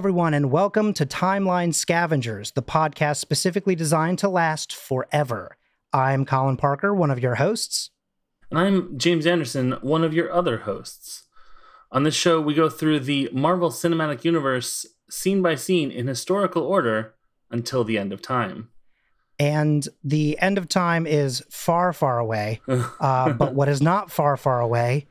everyone, and welcome to Timeline Scavengers, the podcast specifically designed to last forever. I'm Colin Parker, one of your hosts. And I'm James Anderson, one of your other hosts. On this show, we go through the Marvel Cinematic Universe scene by scene in historical order until the end of time. And the end of time is far, far away. Uh, but what is not far, far away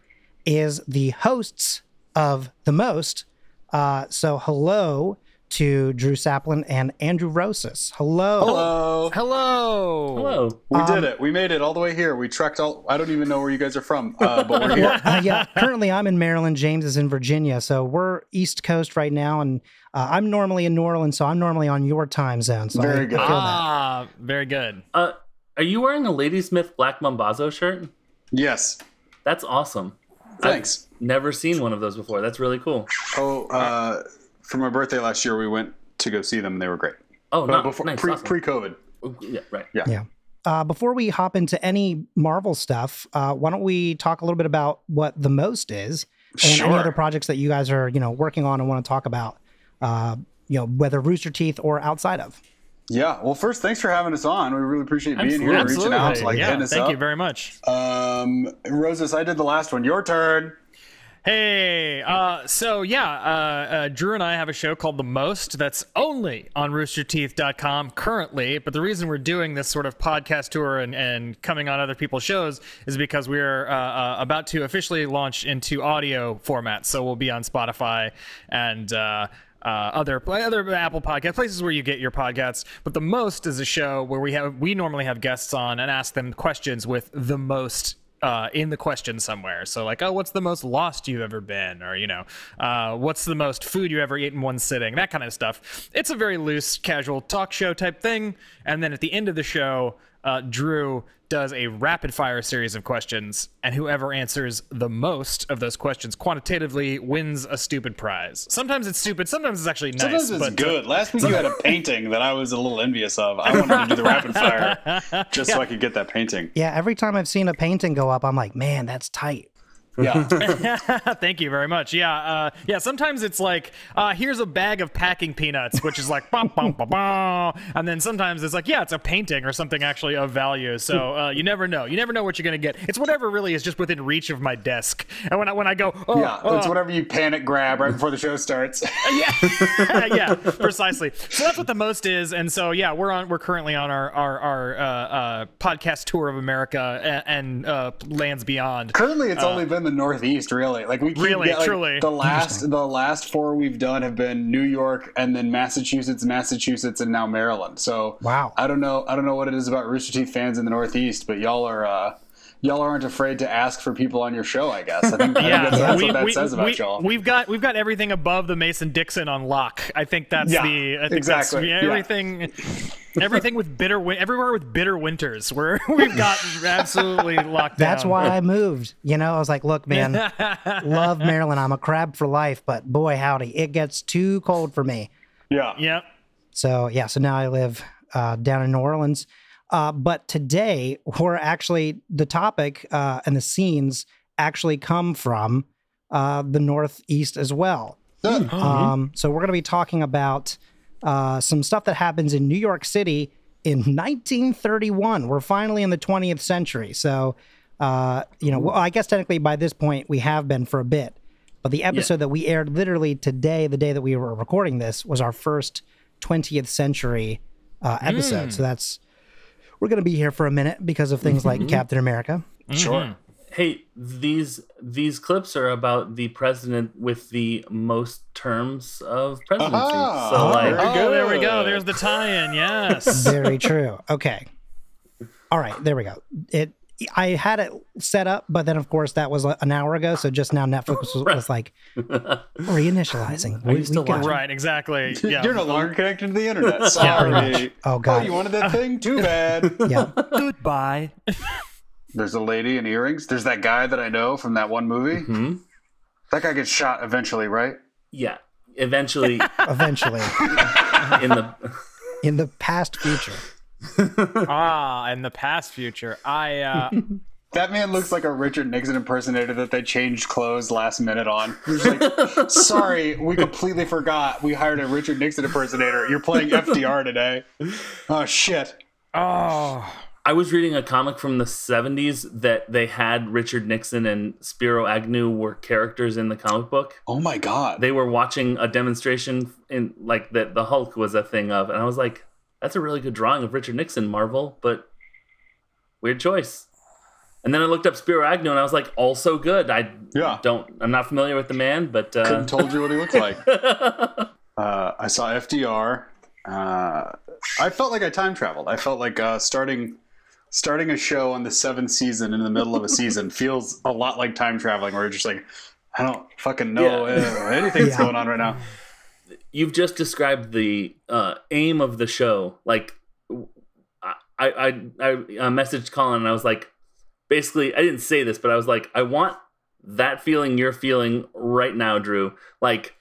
is the hosts of the most. Uh, so, hello to Drew Saplin and Andrew Rosas. Hello. Hello. Hello. Hello. We Um, did it. We made it all the way here. We trekked all. I don't even know where you guys are from, uh, but we're here. Uh, yeah, currently I'm in Maryland. James is in Virginia. So we're East Coast right now. And uh, I'm normally in New Orleans. So I'm normally on your time zone. So Very I good. feel that. Ah, very good. Uh, are you wearing a Ladysmith Black Mambazo shirt? Yes. That's awesome. Thanks. I've never seen one of those before. That's really cool. Oh, uh, for my birthday last year, we went to go see them, and they were great. Oh, But no, before nice. pre awesome. pre COVID. yeah, right. Yeah. Uh, before we hop into any Marvel stuff, uh, why don't we talk a little bit about what the most is and any other projects that you guys are, you know, working on and want to talk about, uh, you know, whether Rooster Teeth or outside of. Yeah. Well, first, thanks for having us on. We really appreciate being here and Absolutely. reaching out, to, like yeah, hitting us thank up. you very much. Um, Rosas, I did the last one. Your turn. Hey, uh, so yeah, uh, uh, Drew and I have a show called The Most that's only on roosterteeth.com currently. But the reason we're doing this sort of podcast tour and, and coming on other people's shows is because we're uh, uh, about to officially launch into audio format. So we'll be on Spotify and. Uh, other other Apple podcast places where you get your podcasts, but the most is a show where we have we normally have guests on and ask them questions with the most uh, in the question somewhere. So like, oh, what's the most lost you've ever been, or you know, uh, what's the most food you ever ate in one sitting, that kind of stuff. It's a very loose, casual talk show type thing. And then at the end of the show, uh, Drew does a rapid fire series of questions, and whoever answers the most of those questions quantitatively wins a stupid prize. Sometimes it's stupid, sometimes it's actually nice. Sometimes it's but, uh, good. Last week you had a painting that I was a little envious of. I wanted to do the rapid fire just so I could get that painting. Yeah. Every time I've seen a painting go up, I'm like, man, that's tight. Yeah. Thank you very much. Yeah, uh, yeah. Sometimes it's like, uh, here's a bag of packing peanuts, which is like, bum, bum, bum, bum. and then sometimes it's like, yeah, it's a painting or something actually of value. So uh, you never know. You never know what you're gonna get. It's whatever really is just within reach of my desk. And when I when I go, oh, Yeah. oh, It's whatever you panic grab right before the show starts. yeah, yeah, precisely. So that's what the most is, and so yeah, we're on. We're currently on our our, our uh, uh, podcast tour of America and, and uh, lands beyond. Currently, it's only been the Northeast, really. Like we keep Really, get, like, truly. the last the last four we've done have been New York and then Massachusetts, Massachusetts, and now Maryland. So Wow. I don't know. I don't know what it is about Rooster Teeth fans in the Northeast, but y'all are uh, y'all aren't afraid to ask for people on your show. I guess. I think, I think that's, that's we, what that we, says about we, y'all. We've got we've got everything above the Mason Dixon on lock. I think that's Yeah, the I think exactly, That's, yeah. everything. Everything with bitter, everywhere with bitter winters, where we've got absolutely locked down. That's why I moved. You know, I was like, look, man, love Maryland. I'm a crab for life, but boy, howdy, it gets too cold for me. yeah. Yep. So yeah, so now I live uh, down in New Orleans. Uh, but today we're actually the topic uh, and the scenes actually come from uh, the Northeast as well. Um, so we're going to be talking about uh, some stuff that happens in New York City in 1931. We're finally in the 20th century. So, uh, you know, well, I guess technically by this point we have been for a bit. But the episode that we aired literally today, the day that we were recording this, was our first 20th century uh, episode. So that's we're going to be here for a minute because of things like mm-hmm. Captain America. Sure. Mm-hmm. Hey, these these clips are about the president with the most terms of presidency. Aha! So oh, like, Very Oh, there we go. There's the tie-in. Yes. Very true. Okay. All right, there we go. It I had it set up, but then of course that was an hour ago. So just now Netflix was, was like reinitializing. Are you still got watching? right. Exactly. Yeah. You're no longer connected to the internet. pretty Sorry. much. Oh, Oh, you wanted that thing? Too bad. Yeah. Goodbye. There's a lady in earrings. There's that guy that I know from that one movie. hmm? That guy gets shot eventually, right? yeah, eventually Eventually, in the in the past future. ah, in the past future, I uh, That man looks like a Richard Nixon impersonator that they changed clothes last minute on. He's like, sorry, we completely forgot. We hired a Richard Nixon impersonator. You're playing FDR today. Oh shit. Oh, I was reading a comic from the 70s that they had Richard Nixon and Spiro Agnew were characters in the comic book. Oh my god. They were watching a demonstration in like that the Hulk was a thing of, and I was like, that's a really good drawing of Richard Nixon, Marvel, but weird choice. And then I looked up Spiro Agnew and I was like, also good. I Yeah. don't I'm not familiar with the man, but uh, Couldn't told you what he looked like. uh, I saw FDR. Uh, I felt like I time traveled. I felt like uh, starting starting a show on the seventh season in the middle of a season feels a lot like time traveling, where you're just like, I don't fucking know Yeah. uh, anything's Yeah. going on right now. You've just described the uh, aim of the show. Like, I I I, I messaged Colin and I was like, basically, I didn't say this, but I was like, I want that feeling you're feeling right now, Drew. Like,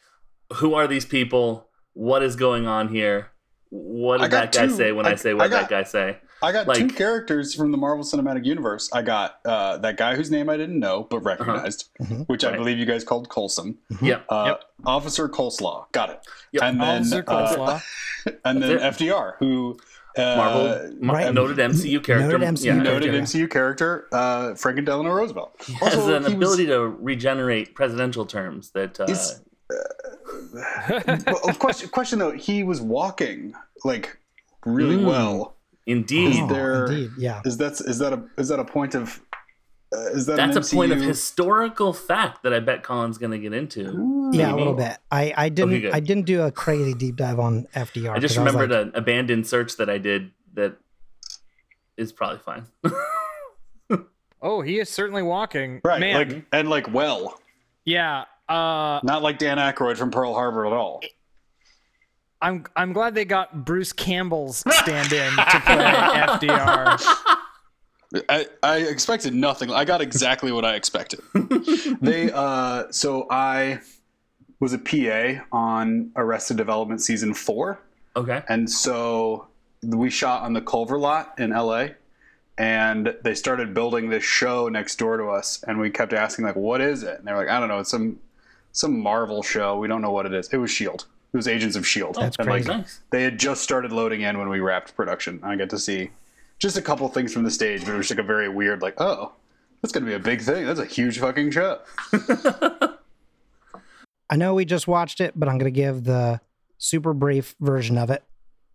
who are these people? What is going on here? What did that guy two- say when I- I, say I what got- that guy say? I got two characters from the Marvel Cinematic Universe. I got uh, that guy whose name I didn't know but recognized, Mhm. which I believe you guys called Coulson. Yep. Uh, Yep. Officer Coleslaw, got it. Yep. And then Officer uh, and then That's FDR, who uh, Marvel right. noted MCU character. Noted MCU yeah, character. noted yeah. MCU character, uh, Franklin Delano Roosevelt. has Also, an he was- ability to regenerate presidential terms that uh, Is- well, question, question though, he was walking like really Mm. well. Indeed Is there- indeed, yeah. Is that is that a is that a point of uh, is that that's a point of historical fact that I bet Colin's going to get into. Yeah, a little bit. I, I didn't Okay. I didn't do a crazy deep dive on FDR. I just was remembered like, an abandoned search that I did that is probably fine. oh, he is certainly walking. right? Man, Like and like well, yeah. Uh, not like Dan Aykroyd from Pearl Harbor at all. I'm I'm glad they got Bruce Campbell's stand-in to play FDR. I, I expected nothing. I got exactly what I expected. they uh so I was a PA on Arrested Development season 4 okay. and so we shot on the Culver lot in LA and they started building this show next door to us and we kept asking like what is it? And they're like I don't know, it's some some Marvel show. We don't know what it is. It was Shield. It was Agents of Shield. Oh, That's and like crazy. Nice. they had just started loading in when we wrapped production. I get to see just a couple things from the stage, but it was like a very weird, like, oh, that's gonna be a big thing. That's a huge fucking show. I know we just watched it, but I'm going to give the super brief version of it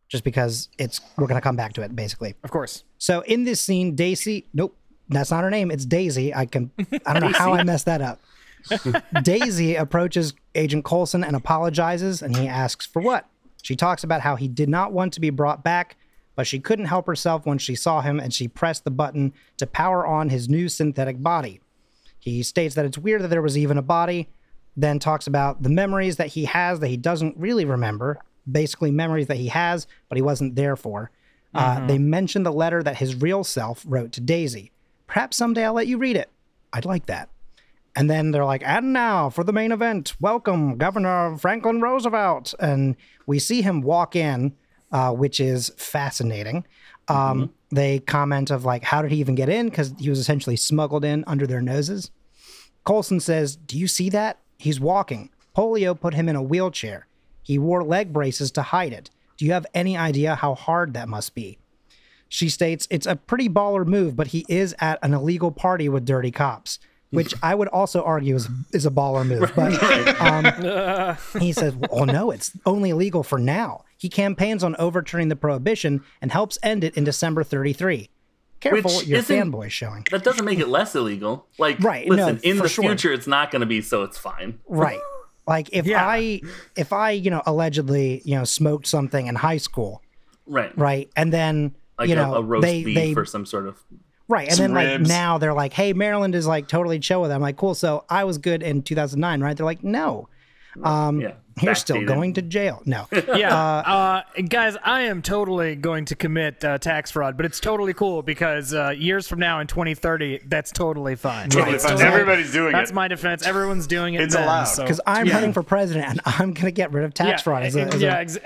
just because it's we're going to come back to it basically. Of course. So in this scene, Daisy, nope, that's not her name. It's Daisy. I can I don't know how I messed that up. Daisy approaches Agent Coulson and apologizes, and he asks for what? She talks about how he did not want to be brought back, but she couldn't help herself when she saw him and she pressed the button to power on his new synthetic body. He states that it's weird that there was even a body, then talks about the memories that he has that he doesn't really remember, basically memories that he has, but he wasn't there for. Uh, they mention the letter that his real self wrote to Daisy. Perhaps someday I'll let you read it. I'd like that. And then they're like, and now for the main event, welcome Governor Franklin Roosevelt. And we see him walk in, uh, which is fascinating. Um, They comment of like, how did he even get in? Because he was essentially smuggled in under their noses. Coulson says, Do you see that? He's walking. Polio put him in a wheelchair. He wore leg braces to hide it. Do you have any idea how hard that must be? She states, It's a pretty baller move, but he is at an illegal party with dirty cops, which I would also argue is, is a baller move. But um, he says, Well, no, it's only illegal for now. He campaigns on overturning the prohibition and helps end it in December 33. Careful Which your fanboy showing. That doesn't make it less illegal. Like, Right, no, listen, in the sure. future, it's not going to be, so it's fine. Right. Like if Yeah. I if I, you know, allegedly, you know, smoked something in high school, Right. right? And then Like you a, know, a roast they beef they or some sort of. Right, and Some then like now they're like, "Hey, Maryland is like totally chill with it." I'm like, "Cool." So I was good in 2009, right? They're like, "No, um, Yeah. you're still backdated. going to jail." No, Yeah, uh, guys, I am totally going to commit uh, tax fraud, but it's totally cool because uh, years from now in 2030, that's totally fine. Totally It's fine. totally- Everybody's doing That's it. That's my defense. Everyone's doing it. It's then, allowed. so- because I'm yeah. running for president and I'm gonna get rid of tax yeah, fraud. As a, as yeah, a, ex-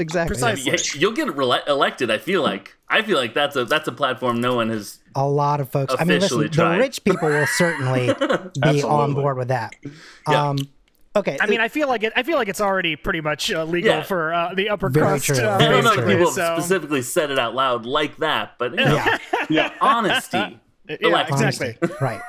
exactly. Precisely. Yeah, you'll get rele- elected. I feel like. I feel like that's a that's a platform no one has. A lot of folks. I mean, Officially listen, the rich people will certainly be on board with that. Yeah. Um, okay. I mean, I feel like it. I feel like it's already pretty much uh, legal Yeah. for uh, the upper Very crust. true. Uh, I Very don't know if true. people so- specifically said it out loud like that, but you know, yeah. Yeah. honesty. Yeah, Elected. exactly. right.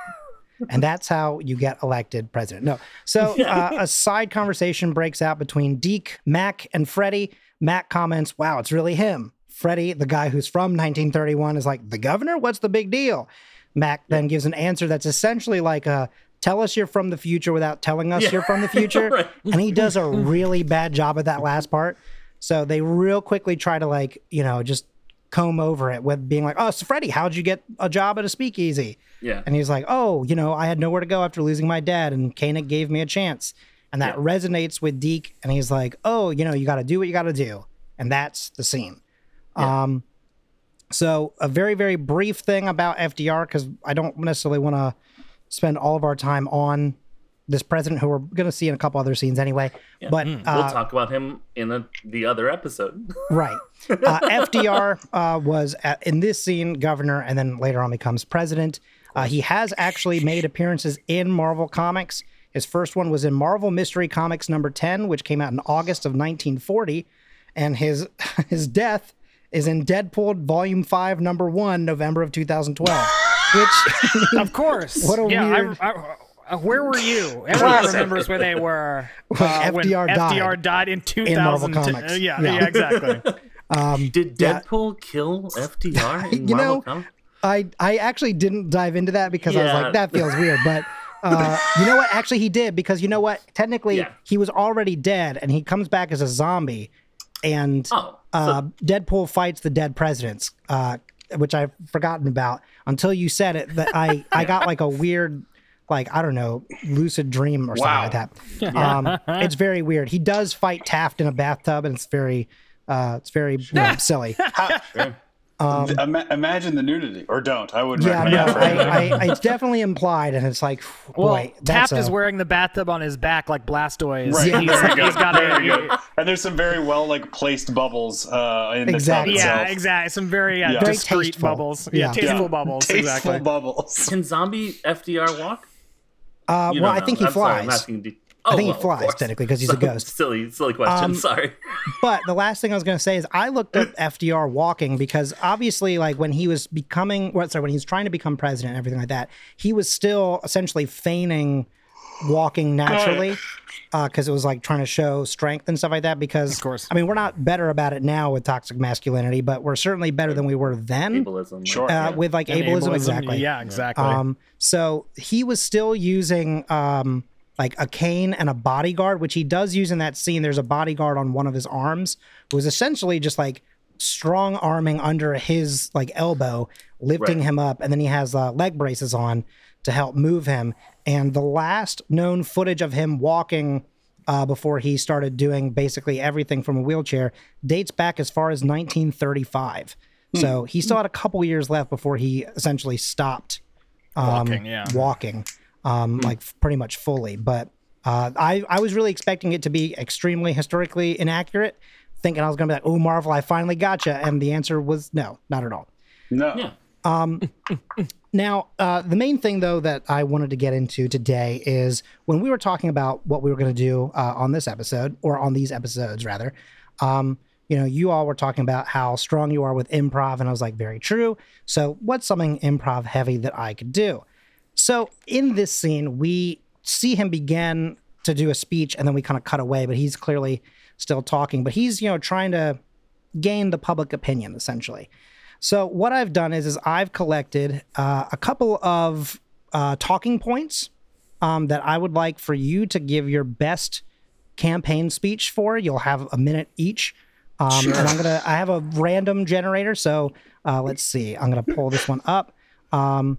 And that's how you get elected president. No. So uh, a side conversation breaks out between Deke, Mack, and Freddie. Mack comments, wow, it's really him. Freddie, the guy who's from 1931, is like, the governor? What's the big deal? Mack then gives an answer that's essentially like a tell us you're from the future without telling us Yeah. you're from the future. Right. And he does a really bad job of that last part. So they real quickly try to like, you know, just comb over it with being like, oh, so Freddie, how'd you get a job at a speakeasy? Yeah. And he's like, oh, you know, I had nowhere to go after losing my dad, and Koenig gave me a chance. And that Yeah. resonates with Deke. And he's like, oh, you know, you got to do what you got to do. And that's the scene. Um, so, a very, very brief thing about FDR, because I don't necessarily want to spend all of our time on this president who we're going to see in a couple other scenes anyway. But we'll uh, talk about him in a, the other episode. Right. Uh, FDR uh, was at, in this scene governor, and then later on becomes president. Uh, he has actually made appearances in Marvel Comics. His first one was in Marvel Mystery Comics number ten, which came out in August of 1940, and his his death is in Deadpool Volume Five, Number One, November of 2012. Which Of course. What a yeah, I- weird- I- uh, where were you? Everyone Classic. remembers where they were When uh, when FDR died FDR died in 2000. Marvel Comics. uh, yeah, Yeah. yeah, exactly. Did Yeah. Deadpool kill FDR in You Marvel know, Comics? I I actually didn't dive into that because I was like, that feels weird. But uh, you know what? Actually, he did because you know what? Technically, Yeah. he was already dead, and he comes back as a zombie, and Oh, uh, Deadpool fights the dead presidents, uh, which I've forgotten about until you said it. That I I got like a weird. Like I don't know, lucid dream or Wow. something like that. Um, it's very weird. He does fight Taft in a bathtub, and it's very, uh, it's very you know, silly. Sure. Ima- imagine the nudity, or don't. I wouldn't Yeah, recommend no, that for I. I, it's definitely implied, and it's like, Well, boy, that's Taft is wearing the bathtub on his back like Blastoise. Right, Yeah. He's, very he's got very a. And there's some very well like placed bubbles uh, in the Exactly. tub Yeah, itself. exactly. Some very, uh, Yeah. Very discreet tasteful. bubbles. Yeah. Yeah, tasteful Yeah. bubbles. Tasteful exactly. bubbles. Can zombie FDR walk? Uh, well, don't I think know. he I'm sorry, I'm flies. asking de- I Oh, think well, he flies technically because he's a ghost. Silly, silly question. Um, Sorry. But the last thing I was going to say is I looked up FDR walking because obviously, like when he was becoming, well, sorry, when he was trying to become president and everything like that, he was still essentially feigning walking naturally because it was like trying to show strength and stuff like that. Because, Of course. I mean, we're not better about it now with toxic masculinity, but we're certainly better than we were then Ableism. Sure. uh, with like And ableism, exactly. Yeah, exactly. Um, so he was still using um, like a cane and a bodyguard, which he does use in that scene. There's a bodyguard on one of his arms who is essentially just like strong arming under his like elbow, lifting Right. him up, and then he has uh, leg braces on to help move him. And the last known footage of him walking uh, before he started doing basically everything from a wheelchair dates back as far as 1935. So he still had a couple years left before he essentially stopped um, Walking, yeah. walking, um, like pretty much fully. But uh, I, I was really expecting it to be extremely historically inaccurate, thinking I was going to be like, oh, Marvel, I finally got you. And the answer was no, not at all. No. Yeah. Now, uh, the main thing, though, that I wanted to get into today is when we were talking about what we were going to do uh, on this episode, or on these episodes, rather. Um, you know, you all were talking about how strong you are with improv, and I was like, very true. So, what's something improv heavy that I could do? So, in this scene, we see him begin to do a speech, and then we kind of cut away, but he's clearly still talking, but he's, you know, trying to gain the public opinion, essentially. So what I've done is, is I've collected uh, a couple of uh, talking points um, that I would like for you to give your best campaign speech for. You'll have a minute each, um, and I'm gonna. I have a random generator, so uh, let's see. I'm gonna pull this one up. Um,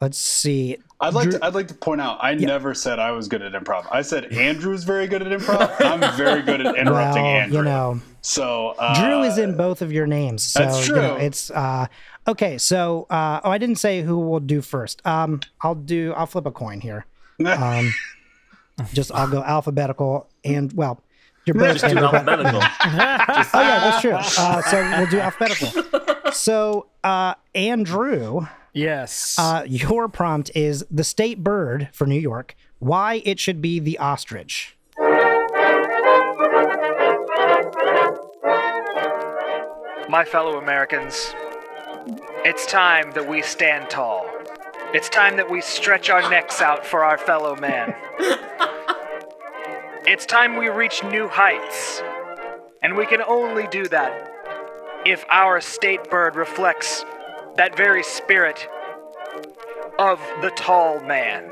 let's see. I'd like Drew- to. I'd like to point out. I never said I was good at improv. I said Andrew's very good at improv. I'm very good at interrupting Well, Andrew. you know, So uh, Drew is in both of your names. So, That's You know, true. it's uh, okay. So, uh, oh, I didn't say who will do first. Um, I'll do. I'll flip a coin here. Um, just I'll go alphabetical and well, your bird Just do standard, but- alphabetical. Oh yeah, that's true. Uh, so we'll do alphabetical. So uh, Andrew, yes. uh, your prompt is the state bird for New York. Why it should be the ostrich. My fellow Americans, it's time that we stand tall. It's time that we stretch our necks out for our fellow man. it's time we reach new heights. And we can only do that if our state bird reflects that very spirit of the tall man.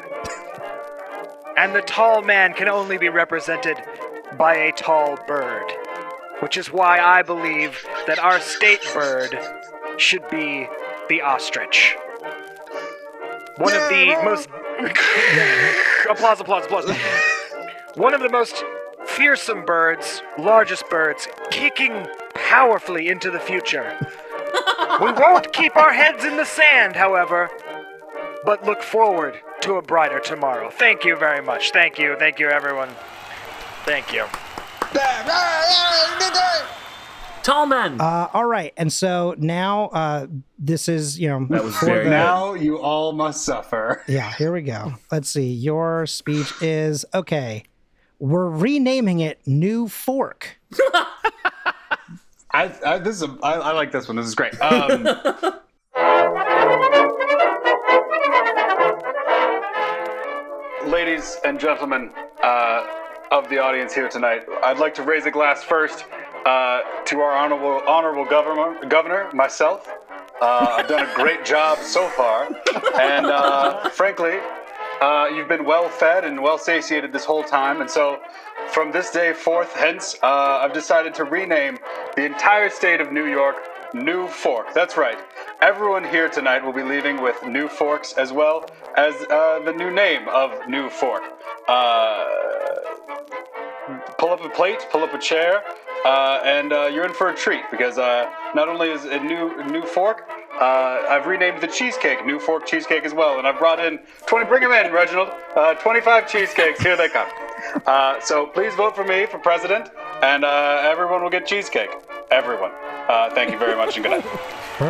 And the tall man can only be represented by a tall bird which is why I believe that our state bird should be the ostrich. One of the most. applause, applause, applause. One of the most fearsome birds, largest birds, kicking powerfully into the future. We won't keep our heads in the sand, however, but look forward to a brighter tomorrow. Thank you very much. Thank you. Thank you, everyone. Thank you. Tall man. Uh, all right, and so now uh, this is you know That was for very the- Now you all must suffer. Yeah, here we go. Let's see. Your speech is okay. We're renaming it New Fork. I, I this is a, I, I like this one. This is great. Um, ladies and gentlemen uh, of the audience here tonight, I'd like to raise a glass first uh, to our honorable honorable governor, governor myself. Uh, I've done a great job so far, and uh, frankly, uh, you've been well fed and well satiated this whole time, and so from this day forth, hence, uh, I've decided to rename the entire state of New York New Fork. That's right. Everyone here tonight will be leaving with new forks as well as uh, the new name of New Fork. Uh, pull up a plate, pull up a chair, uh, and uh, you're in for a treat because uh, not only is it new new fork, uh, I've renamed the cheesecake New Fork Cheesecake as well, and I've brought in 20. Bring them in, Reginald. Uh, 25 cheesecakes. Here they come. So please vote for me for president, and uh, everyone will get cheesecake. Everyone. Uh, thank you very much, and good night.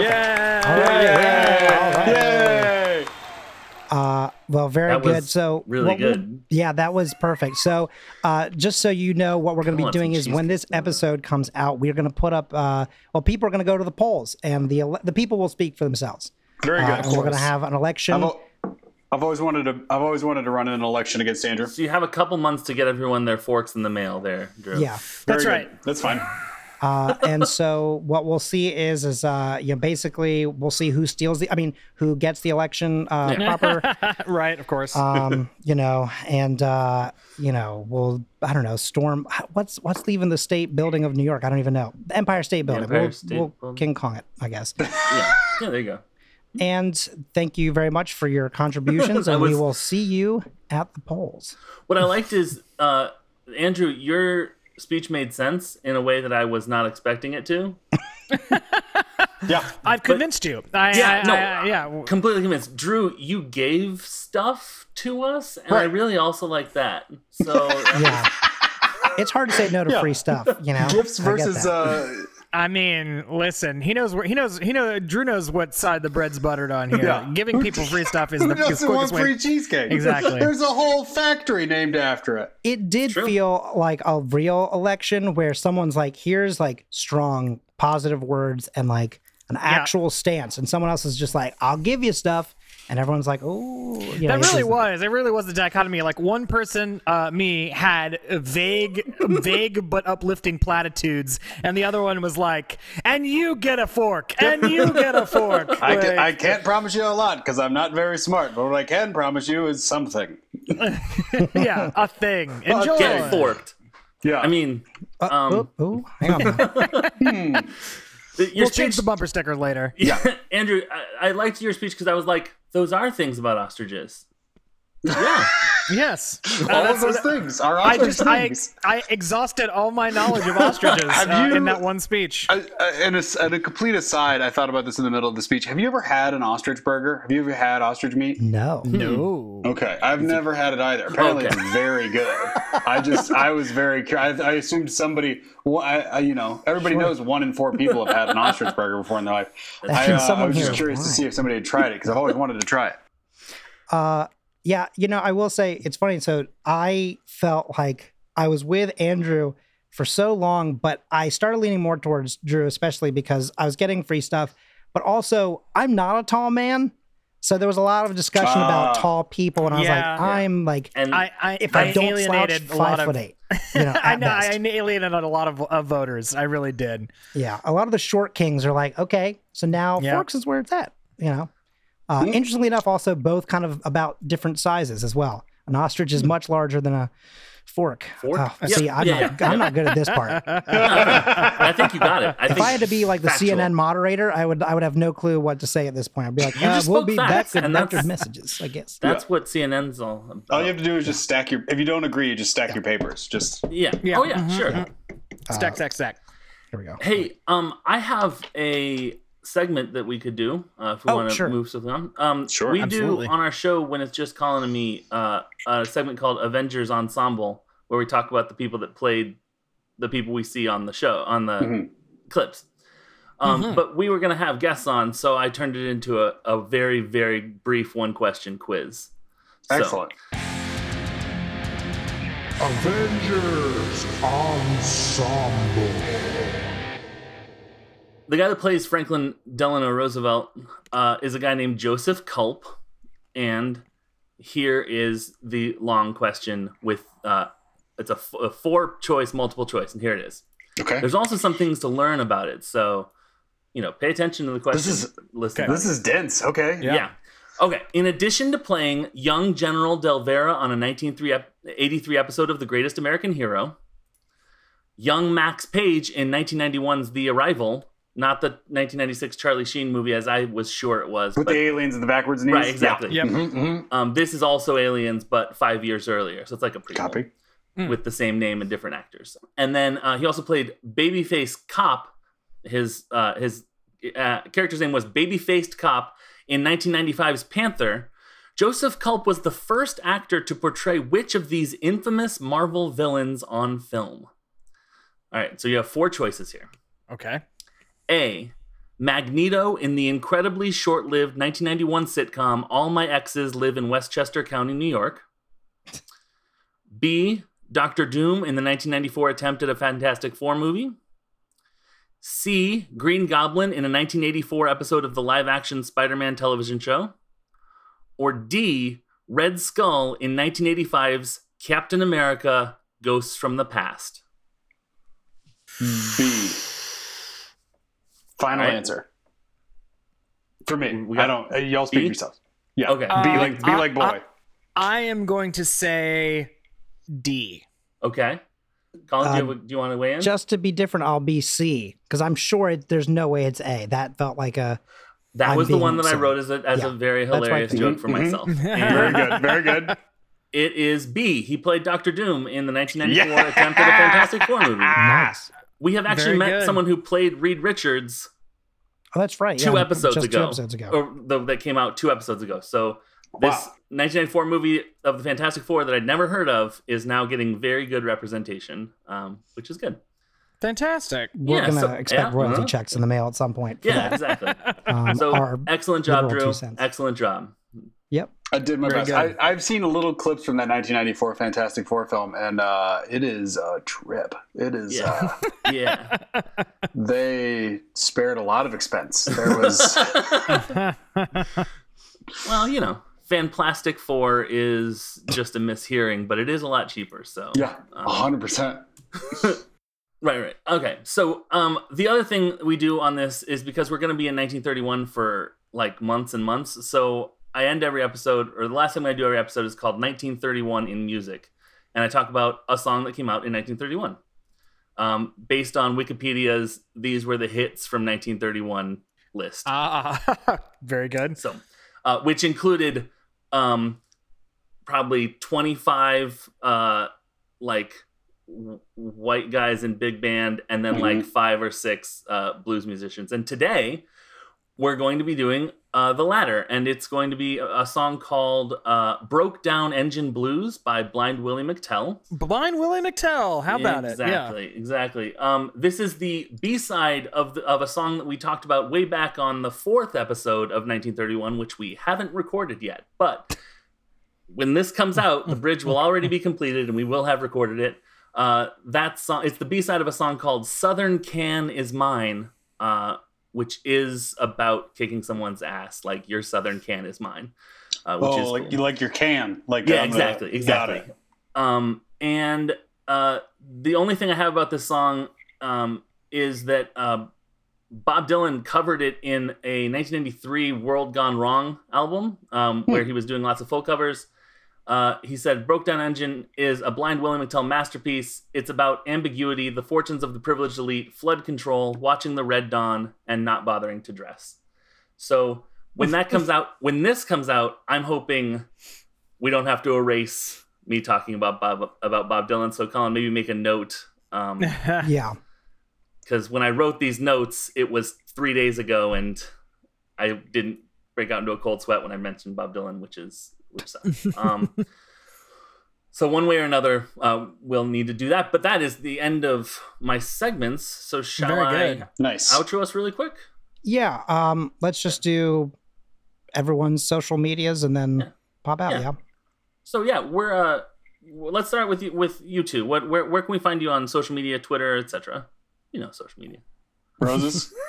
yeah. All right, yeah, all right. Yay! Uh, well, very That good. was So really what we'll- good. yeah, that was perfect. So, uh, just so you know, what we're going to be doing is when this cheesecake now. episode comes out, we're going to put up. Uh, well, people are going to go to the polls, and the ele- the people will speak for themselves. Very Uh, good. and we're going to have an election. I've, always wanted to. I've always wanted to run in an election against Andrew. so you have a couple months to get everyone their forks in the mail there, Drew. yeah. Very That's good. right. That's fine. Uh, and so what we'll see is is uh, you know basically we'll see who steals the I mean who gets the election uh, proper right, of course. um, you know and uh, you know we'll I don't know storm what's what's leaving the state building of New York I don't even know Empire State Building Empire we'll, State we'll King Kong it I guess Yeah. Yeah, there you go. And thank you very much for your contributions That and we will see you at the polls What I liked is, uh, Andrew, your speech made sense in a way that I was not expecting it to. Yeah. I've convinced you. I, Yeah, I- no, I- yeah. Completely convinced. Drew, you gave stuff to us, and I really also like that. So yeah it's hard to say no to free stuff you know Gifts I get versus. that. Uh, I mean, listen. He knows where he knows. He know. Drew knows what side the bread's buttered on here. Yeah. Giving people free stuff is who the, the doesn't want way. free cheesecake? Exactly. There's a whole factory named after it. it did True. feel like a real election where someone's like, here's like strong, positive words and like an actual stance. And someone else is just like, I'll give you stuff. And everyone's like, oh, you know, That really was. It really was the dichotomy. Like one person, uh, me, had vague, vague but uplifting platitudes, and the other one was like, "And you get a fork, and you get a fork." I, can, I can't promise you a lot because I'm not very smart, but what I can promise you is something. yeah, a thing. Enjoy. get forked. Yeah. I mean, Uh, um, oh, oh, hang on. now. the- your We'll change the bumper sticker later. yeah, Andrew, I, I liked your speech because I was like, those are things about ostriches. Yeah, Yes. Uh, All that's- of those things are I just I, things. I exhausted all my knowledge of ostriches Have uh, you- in that one speech. I, I, and, a, and a complete aside, I thought about this in the middle of the speech. Have you ever had an ostrich burger? Have you ever had ostrich meat? No. no. Okay, I've never had it either. Apparently, Okay. it's very good. I just, I was very curious. I, I assumed somebody, well, I, I, you know, everybody knows one in four people have had an ostrich burger before in their life. I, uh, I was just here. curious to see if somebody had tried it because I've always wanted to try it. Uh, yeah, you know, I will say it's funny. So I felt like I was with Andrew for so long, but I started leaning more towards Drew, especially because I was getting free stuff. But also, I'm not a tall man, so there was a lot of discussion about Ah. tall people, and I was Yeah. like, I'm like, And I, I, if I, don't slouch, alienated a five of. foot eight. You know, I at know I alienated a lot of, of voters. I really did. Yeah, a lot of the short kings are like, okay, so now Yeah. Forks is where it's at. You know, uh, Hmm. interestingly enough, also both kind of about different sizes as well. An ostrich is much larger than a fork. Fork? Oh, Yep. See, I'm Yeah, not, yeah. I'm not good at this part. I think you got it. I if think I had to be like the factual. CNN moderator, I would, I would have no clue what to say at this point. I'd be like, uh, we'll be back with and messages, I guess. That's what CNN's all about. All you have to do is just stack your. If you don't agree, you just stack your papers. Just yeah. Yeah. Oh yeah, Mhm. sure. Stack, stack, stack. Here we go. Hey, um, I have a segment that we could do uh, if we Oh, want to sure. move something on. Um, Sure, we absolutely. do on our show when it's just Colin and me uh, a segment called Avengers Ensemble, where we talk about the people that played the people we see on the show on the Mhm. clips. Um, Mhm. But we were going to have guests on, so I turned it into a, a very, very brief one question quiz. So- excellent. Avengers Ensemble. The guy that plays Franklin Delano Roosevelt uh, is a guy named Joseph Culp, and here is the long question with uh, it's a, f- a four choice, multiple choice, and here it is. Okay. There's also some things to learn about it, so you know, pay attention to the question. This is- listen. Okay. This is dense. Okay. Yeah. Okay. In addition to playing young General Del Vera on a 1983 episode of The Greatest American Hero, young Max Page in 1991's The Arrival, not the 1996 Charlie Sheen movie, as I was sure it was. With but- the aliens and the backwards knees. right, exactly. Yep. Mhm, mhm. Um, this is also Aliens, but five years earlier, so it's like a prequel Copy. with the same name and different actors. And then uh, he also played Babyface Cop. His uh, his uh, character's name was Babyfaced Cop in 1995's Panther. Joseph Culp was the first actor to portray which of these infamous Marvel villains on film? All right, so you have four choices here. Okay. A. Magneto in the incredibly short lived 1991 sitcom All My Exes Live in Westchester County, New York. B. Doctor Doom in the 1994 attempt at a Fantastic Four movie. C. Green Goblin in a 1984 episode of the live action Spider Man television show. Or D. Red Skull in 1985's Captain America Ghosts from the Past. B. Final All right. answer. For me, We I don't. uh, Y'all speak B? yourselves. Yeah. Okay. Be Uh, like, be I- like boy. I am going to say D. Okay. Colin, do, you, have a- do you want to weigh in? Just to be different, I'll be C because I'm sure it, there's no way it's A. That felt like a That I'm was the one that I wrote as a, as Yeah, a very hilarious joke for Mhm, mhm. myself. very good. Very good. it is B. He played Doctor Doom in the 1994 Yeah. attempt at a Fantastic Four movie. nice. We have actually Very met good. someone who played Reed Richards Oh, that's right. two yeah, episodes just ago. Two episodes ago. Or the, that came out two episodes ago. So this Wow. 1994 movie of the Fantastic Four that I'd never heard of is now getting very good representation, um, which is good. Fantastic. We're yeah, gonna so- expect yeah, royalty uh-huh. checks in the mail at some point. Yeah, that. exactly. Um, So our- excellent job, Drew. Excellent job. I did my Very best. good. I, I've seen a little clips from that 1994 Fantastic Four film, and uh, it is a trip. It is. Yeah. Uh, Yeah. they spared a lot of expense. There was. Well, you know, Fan Plastic 4 is just a mishearing, but it is a lot cheaper. So, yeah, um, 100. percent right, right. Okay. So, um, the other thing we do on this is because we're going to be in 1931 for like months and months. So, I end every episode, or the last time I do every episode is called 1931 in Music. And I talk about a song that came out in 1931. Um, based on Wikipedia's These Were the Hits from 1931 list. Ah, very good. So, uh, which included um, probably 25 uh like w- white guys in big band and then like five or six uh blues musicians and today we're going to be doing uh the latter and it's going to be a, a song called uh broke down engine blues by blind willie mctell Blind Willie McTell. How about it? Yeah. exactly, exactly. Um, this is the B side of the, of a song that we talked about way back on the fourth episode of 1931, which we haven't recorded yet. But when this comes out, the bridge will already be completed, and we will have recorded it. Uh, that song, it's the B side of a song called "Southern Can Is Mine," uh, which is about kicking someone's ass, like your Southern can is mine. Uh, which Oh, is like cool. you like your can, like Yeah, on the- exactly, got exactly. Um, and uh, the only thing I have about this song um, is that uh, Bob Dylan covered it in a 1993 World Gone Wrong album, um, where he was doing lots of folk covers. Uh, he said, Broke Down Engine is a blind William McTell masterpiece. It's about ambiguity, the fortunes of the privileged elite, flood control, watching the red dawn, and not bothering to dress. So when that comes out, when this comes out, I'm hoping we don't have to erase me talking about Bob about Bob Dylan. So Colin, maybe make a note. Um, Yeah. because when I wrote these notes, it was three days ago, and I didn't break out into a cold sweat when I mentioned Bob Dylan, which is which sucks. um, so one way or another, uh, we'll need to do that. But that is the end of my segments. So shall Very I good. Nice. outro us really quick? Yeah. Um, let's just do everyone's social medias and then Yeah. pop out. Yeah. Yeah. So yeah, we're uh, let's start with you with you two. What where where can we find you on social media, Twitter, etc. You know, social media. Rosas.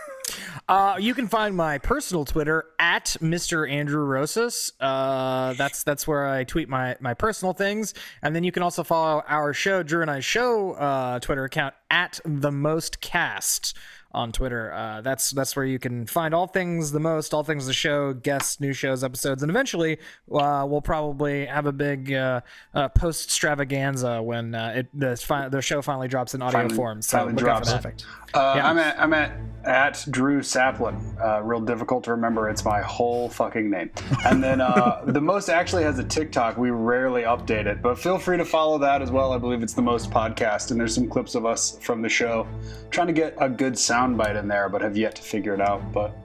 Uh, you can find my personal Twitter at Mr. Andrew Rosas. Uh, that's that's where I tweet my my personal things, and then you can also follow our show, Drew and I Show, uh, Twitter account at the Most Cast on Twitter. Uh, that's that's where you can find all things the most, all things the show, guests, new shows, episodes, and eventually uh, we'll probably have a big uh, uh, post extravaganza when uh, it the fi- the show finally drops in audio Finally- form. So finally look out for drops. that. Perfect. Uh, Yeah. I'm at I'm at at Drew Saplin. Uh, real difficult to remember. It's my whole fucking name. And then uh, the most actually has a TikTok. We rarely update it, but feel free to follow that as well. I believe it's the most podcast, and there's some clips of us from the show. trying to get a good soundbite in there, but have yet to figure it out. But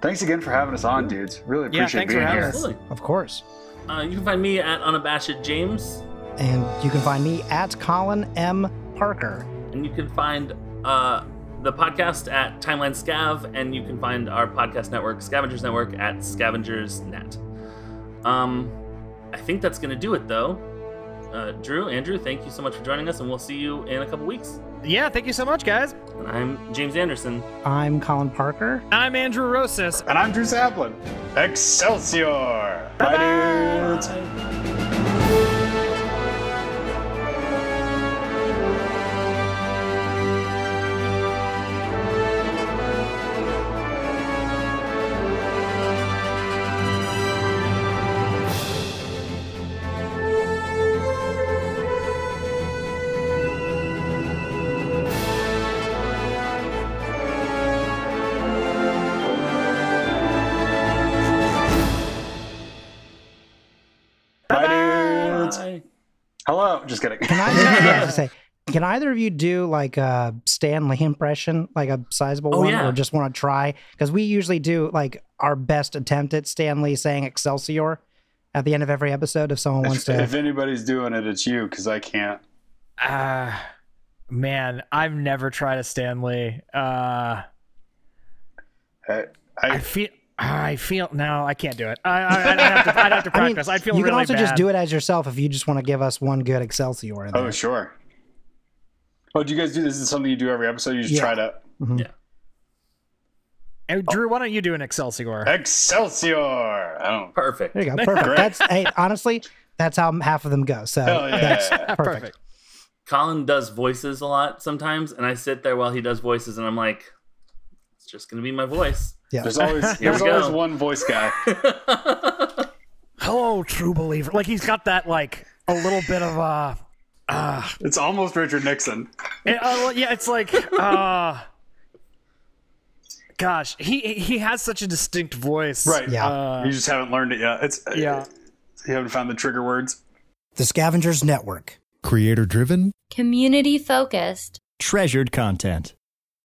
thanks again for having us on, dudes. Really Yeah, appreciate thanks for being having here. us. Of course. Uh, you can find me at unabashed James. And you can find me at Colin M. Parker. and you can find uh, the podcast at Timeline Scav, and you can find our podcast network, Scavengers Network, at Scavengers Net. Um, I think that's going to do it, though. Uh, Drew, Andrew, thank you so much for joining us, and we'll see you in a couple weeks. Yeah, thank you so much, guys. And I'm James Anderson. I'm Colin Parker. I'm Andrew Rosas. And I'm Drew Saplin. Excelsior! Bye, Hello. Just kidding. Can I, yeah, I was gonna say, can either of you do like a Stanley impression, like a sizable Oh, one, yeah. or just want to try? Because we usually do like our best attempt at Stanley saying Excelsior at the end of every episode. If someone wants to, if anybody's doing it, it's you because I can't. Uh, man, I've never tried a Stanley. Uh, I, I I, feel. I feel no, I can't do it. I, I, I'd, have to, I'd have to I mean, practice. I feel like you can also bad. just do it as yourself if you just want to give us one good Excelsior. In oh, sure. Oh, do you guys do this? Is something you do every episode? You just Yeah. try to mm-hmm. yeah. Hey, Drew, why don't you do an Excelsior? Excelsior. I don't. Perfect. There you go. Perfect. That's hey, honestly, that's how half of them go. So Hell yeah. that's perfect. Perfect. Colin does voices a lot sometimes, and I sit there while he does voices, and I'm like, it's just going to be my voice. Yeah. There's always there's always go. one voice guy. Hello, true believer. Like he's got that like a little bit of uh, uh, It's almost Richard Nixon. it- uh, yeah, it's like uh, gosh, he he has such a distinct voice. Right. Yeah. Uh, you just haven't learned it yet. It's yeah. You haven't found the trigger words. The Scavengers Network. Creator driven, Community focused. Treasured content.